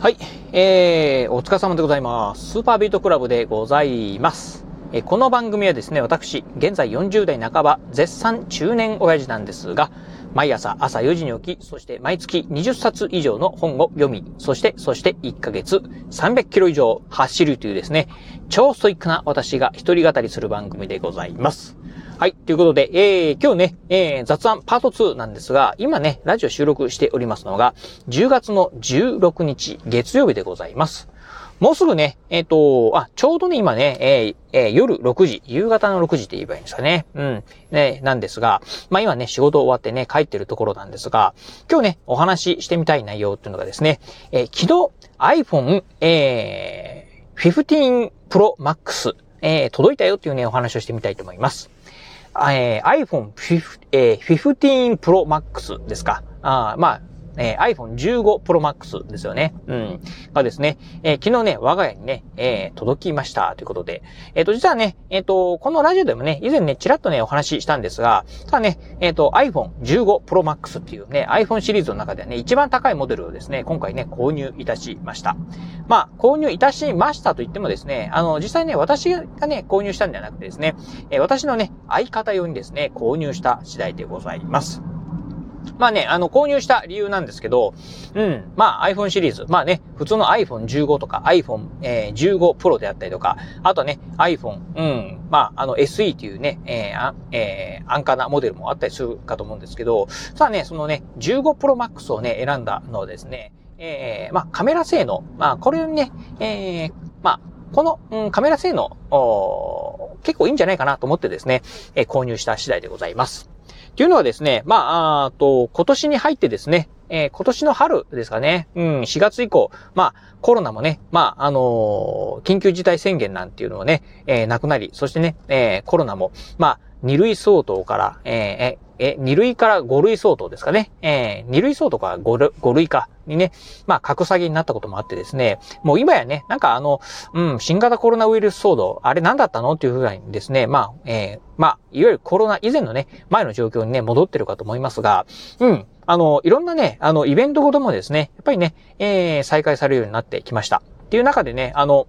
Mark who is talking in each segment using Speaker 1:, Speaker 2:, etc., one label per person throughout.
Speaker 1: はい、えー、お疲れ様でございます。スーパービートクラブでございます。えこの番組はですね、私、現在40代半ば、絶賛中年親父なんですが、毎朝朝4時に起き、そして毎月20冊以上の本を読み、そして、そして1ヶ月300キロ以上走るというですね、超ストイックな私が一人語りする番組でございます。はい。ということで、えー、今日ね、えー、雑談パート2なんですが、今ね、ラジオ収録しておりますのが、10月の16日月曜日でございます。もうすぐね、えっ、ー、と、あ、ちょうどね、今ね、えー、えー、夜6時、夕方の6時って言えばいいんですかね。うん。ね、なんですが、まあ今ね、仕事終わってね、帰ってるところなんですが、今日ね、お話ししてみたい内容っていうのがですね、えー、昨日 iPhone、えー、15 Pro Max、えー、届いたよっていうね、お話をしてみたいと思います。えー、iPhone 15, えー、15 Pro Max ですか。あまあ、えー、iPhone 15 Pro Max ですよね。うん。がですね、えー、昨日ね、我が家にね、えー、届きましたということで。えっ、ー、と、実はね、えっ、と、このラジオでもね、以前ね、ちらっとね、お話ししたんですが、ただね、えっ、と、iPhone 15 Pro Max っていうね、iPhone シリーズの中ではね、一番高いモデルをですね、今回ね、購入いたしました。まあ、購入いたしましたと言ってもですね、あの、実際ね、私がね、購入したんではなくてですね、えー、私のね、相方用にですね、購入した次第でございます。まあね、あの、購入した理由なんですけど、うん、まあ iPhone シリーズ、まあね、普通の iPhone15 とか iPhone、えー、15 Pro であったりとか、あとね、iPhone、うん、まあ、あの SE というね、えー、えー、安価なモデルもあったりするかと思うんですけど、さあね、そのね、15 Pro Max をね、選んだのはですね、えー、まあ、カメラ性能、まあ、これね、えー、まあ、この、うん、カメラ性能、結構いいんじゃないかなと思ってですね、えー、購入した次第でございます。っていうのはですね、まあ、あと、今年に入ってですね、えー、今年の春ですかね、うん、4月以降、まあ、コロナもね、まあ、あのー、緊急事態宣言なんていうのはね、えー、なくなり、そしてね、え、コロナも、まあ、2類相当から、えー、え、2類から5類相当ですかね。えー、2類相当から 5, 類5類かにね、まあ、格下げになったこともあってですね、もう今やね、なんかあの、うん、新型コロナウイルス騒動、あれ何だったのっていうふうにですね、まあ、えー、まあ、いわゆるコロナ以前のね、前の状況にね、戻ってるかと思いますが、うん、あの、いろんなね、あの、イベントごともですね、やっぱりね、えー、再開されるようになってきました。っていう中でね、あの、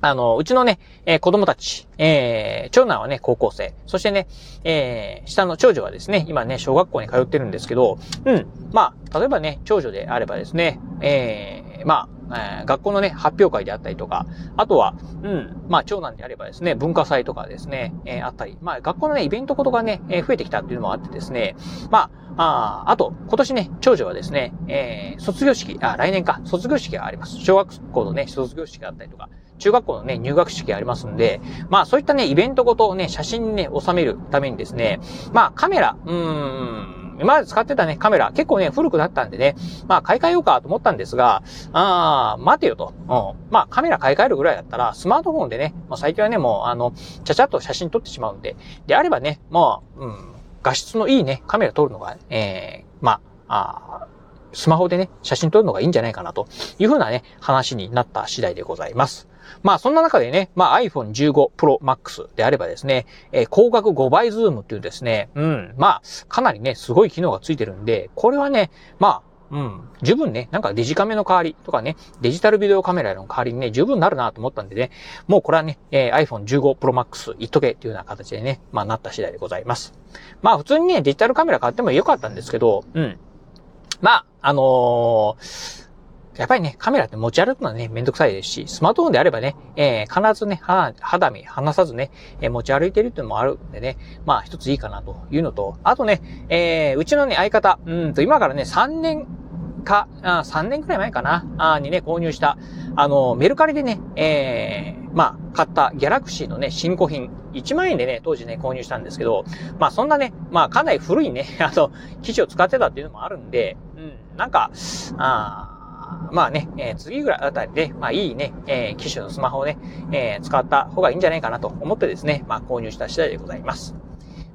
Speaker 1: あの、うちのね、えー、子供たち、えー、長男はね、高校生、そしてね、えー、下の長女はですね、今ね、小学校に通ってるんですけど、うん、まあ、例えばね、長女であればですね、えー、まあ、えー、学校のね、発表会であったりとか、あとは、うん、まあ、長男であればですね、文化祭とかですね、えー、あったり、まあ、学校のね、イベントことがね、えー、増えてきたっていうのもあってですね、まあ、ああと、今年ね、長女はですね、えー、卒業式、あ、来年か、卒業式があります。小学校のね、卒業式があったりとか、中学校のね、入学式ありますんで、まあそういったね、イベントごとをね、写真にね、収めるためにですね、まあカメラ、うーん、まで使ってたね、カメラ、結構ね、古くなったんでね、まあ買い替えようかと思ったんですが、あー、待てよと。うん。まあカメラ買い替えるぐらいだったら、スマートフォンでね、まあ最近はね、もう、あの、ちゃちゃっと写真撮ってしまうんで、であればね、まあ、うん、画質のいいね、カメラ撮るのが、えー、まあ、あスマホでね、写真撮るのがいいんじゃないかなというふうなね、話になった次第でございます。まあそんな中でね、まあ iPhone 15 Pro Max であればですね、えー、光学5倍ズームっていうですね、うん、まあかなりね、すごい機能がついてるんで、これはね、まあうん。十分ね、なんかデジカメの代わりとかね、デジタルビデオカメラの代わりにね、十分なるなと思ったんでね、もうこれはね、えー、iPhone 15 Pro Max いっとけっていうような形でね、まあなった次第でございます。まあ普通にね、デジタルカメラ買ってもよかったんですけど、うん。まあ、あのーやっぱりね、カメラって持ち歩くのはね、めんどくさいですし、スマートフォンであればね、えー、必ずね、肌身離さずね、えー、持ち歩いてるっていうのもあるんでね、まあ一ついいかなというのと、あとね、えー、うちのね、相方、うんと、今からね、3年か、あ3年くらい前かな、あにね、購入した、あの、メルカリでね、えー、まあ、買ったギャラクシーのね、新古品、1万円でね、当時ね、購入したんですけど、まあ、そんなね、まあ、かなり古いね、あの、機種を使ってたっていうのもあるんで、うん、なんか、あまあね、えー、次ぐらいあたりで、まあいいね、えー、機種のスマホをね、えー、使った方がいいんじゃないかなと思ってですね、まあ購入した次第でございます。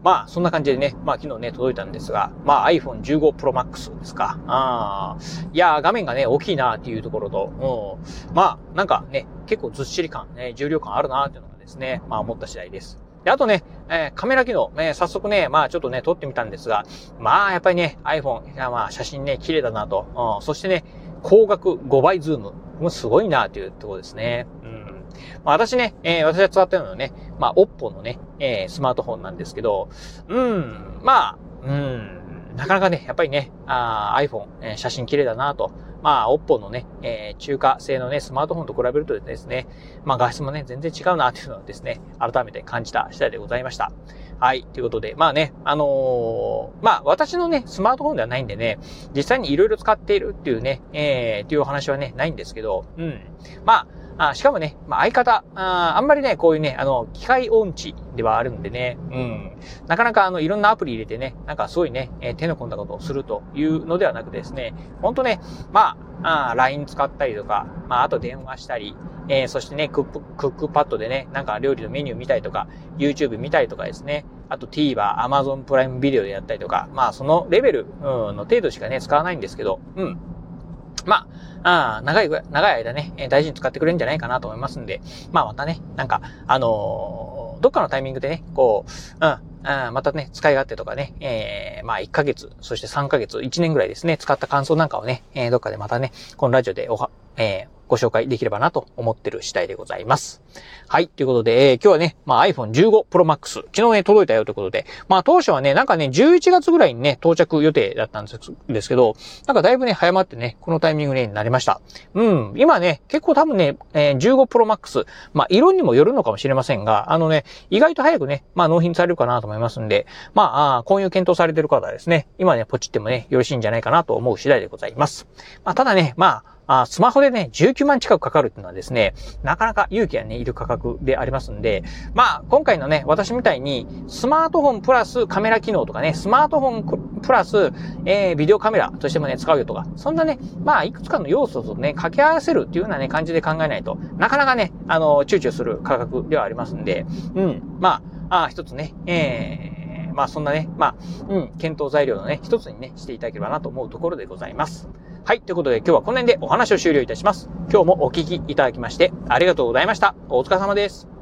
Speaker 1: まあ、そんな感じでね、まあ昨日ね、届いたんですが、まあ iPhone 15 Pro Max ですか。あいや画面がね、大きいなっていうところと、うん、まあ、なんかね、結構ずっしり感、ね、重量感あるなっていうのがですね、まあ思った次第です。で、あとね、えー、カメラ機能、えー、早速ね、まあちょっとね、撮ってみたんですが、まあやっぱりね、iPhone、まあ写真ね、綺麗だなと、うん、そしてね、高額5倍ズーム。もうすごいなというところですね。うん。まあ、私ね、えー、私が使ってるのはね、まあ、OPPO のね、えー、スマートフォンなんですけど、うん、まあ、うん、なかなかね、やっぱりね、あ iPhone、えー、写真綺麗だなと。まあ、OPPO のね、えー、中華製のね、スマートフォンと比べるとですね、まあ画質もね、全然違うなっていうのをですね、改めて感じた次第でございました。はい。ということで、まあね、あのー、まあ私のね、スマートフォンではないんでね、実際に色々使っているっていうね、えー、っていうお話はね、ないんですけど、うん。まあ、あしかもね、まあ、相方。あ、あんまりね、こういうね、あの、機械音痴ではあるんでね、うん。なかなかあの、いろんなアプリ入れてね、なんかすごいね、え、手の込んだことをするというのではなくですね、ほんとね、まあ、あ LINE 使ったりとか、まあ、あと電話したり、えー、そしてね、クック、クックパッドでね、なんか料理のメニュー見たりとか、YouTube 見たりとかですね、あと TVer、Amazon プライムビデオでやったりとか、まあそのレベル、うん、の程度しかね、使わないんですけど、うん。まあ、あ長い、長い間ね、大事に使ってくれるんじゃないかなと思いますんで、まあまたね、なんか、あのー、どっかのタイミングでね、こう、うん、あまたね、使い勝手とかね、えー、まあ1ヶ月、そして3ヶ月、1年ぐらいですね、使った感想なんかをね、えー、どっかでまたね、このラジオでおは、えー、ご紹介できればなと思ってる次第でございます。はい。ということで、えー、今日はね、まあ iPhone 15 Pro Max、昨日ね、届いたよということで、まあ当初はね、なんかね、11月ぐらいにね、到着予定だったんですけど、なんかだいぶね、早まってね、このタイミングになりました。うん。今ね、結構多分ね、えー、15 Pro Max、まあ色にもよるのかもしれませんが、あのね、意外と早くね、まあ納品されるかなと思いますんで、まあ、あこういう検討されてる方はですね、今ね、ポチってもね、よろしいんじゃないかなと思う次第でございます。まあただね、まあ、あスマホでね、19万近くかかるっていうのはですね、なかなか勇気がね、いる価格でありますんで、まあ、今回のね、私みたいに、スマートフォンプラスカメラ機能とかね、スマートフォンプラス、えー、ビデオカメラとしてもね、使うよとか、そんなね、まあ、いくつかの要素とね、掛け合わせるっていうようなね、感じで考えないと、なかなかね、あの、躊躇する価格ではありますんで、うん、まあ、あ一つね、えー、まあそんなね、まあ、うん、検討材料のね、一つにね、していただければなと思うところでございます。はい。ということで今日はこの辺でお話を終了いたします。今日もお聞きいただきましてありがとうございました。お疲れ様です。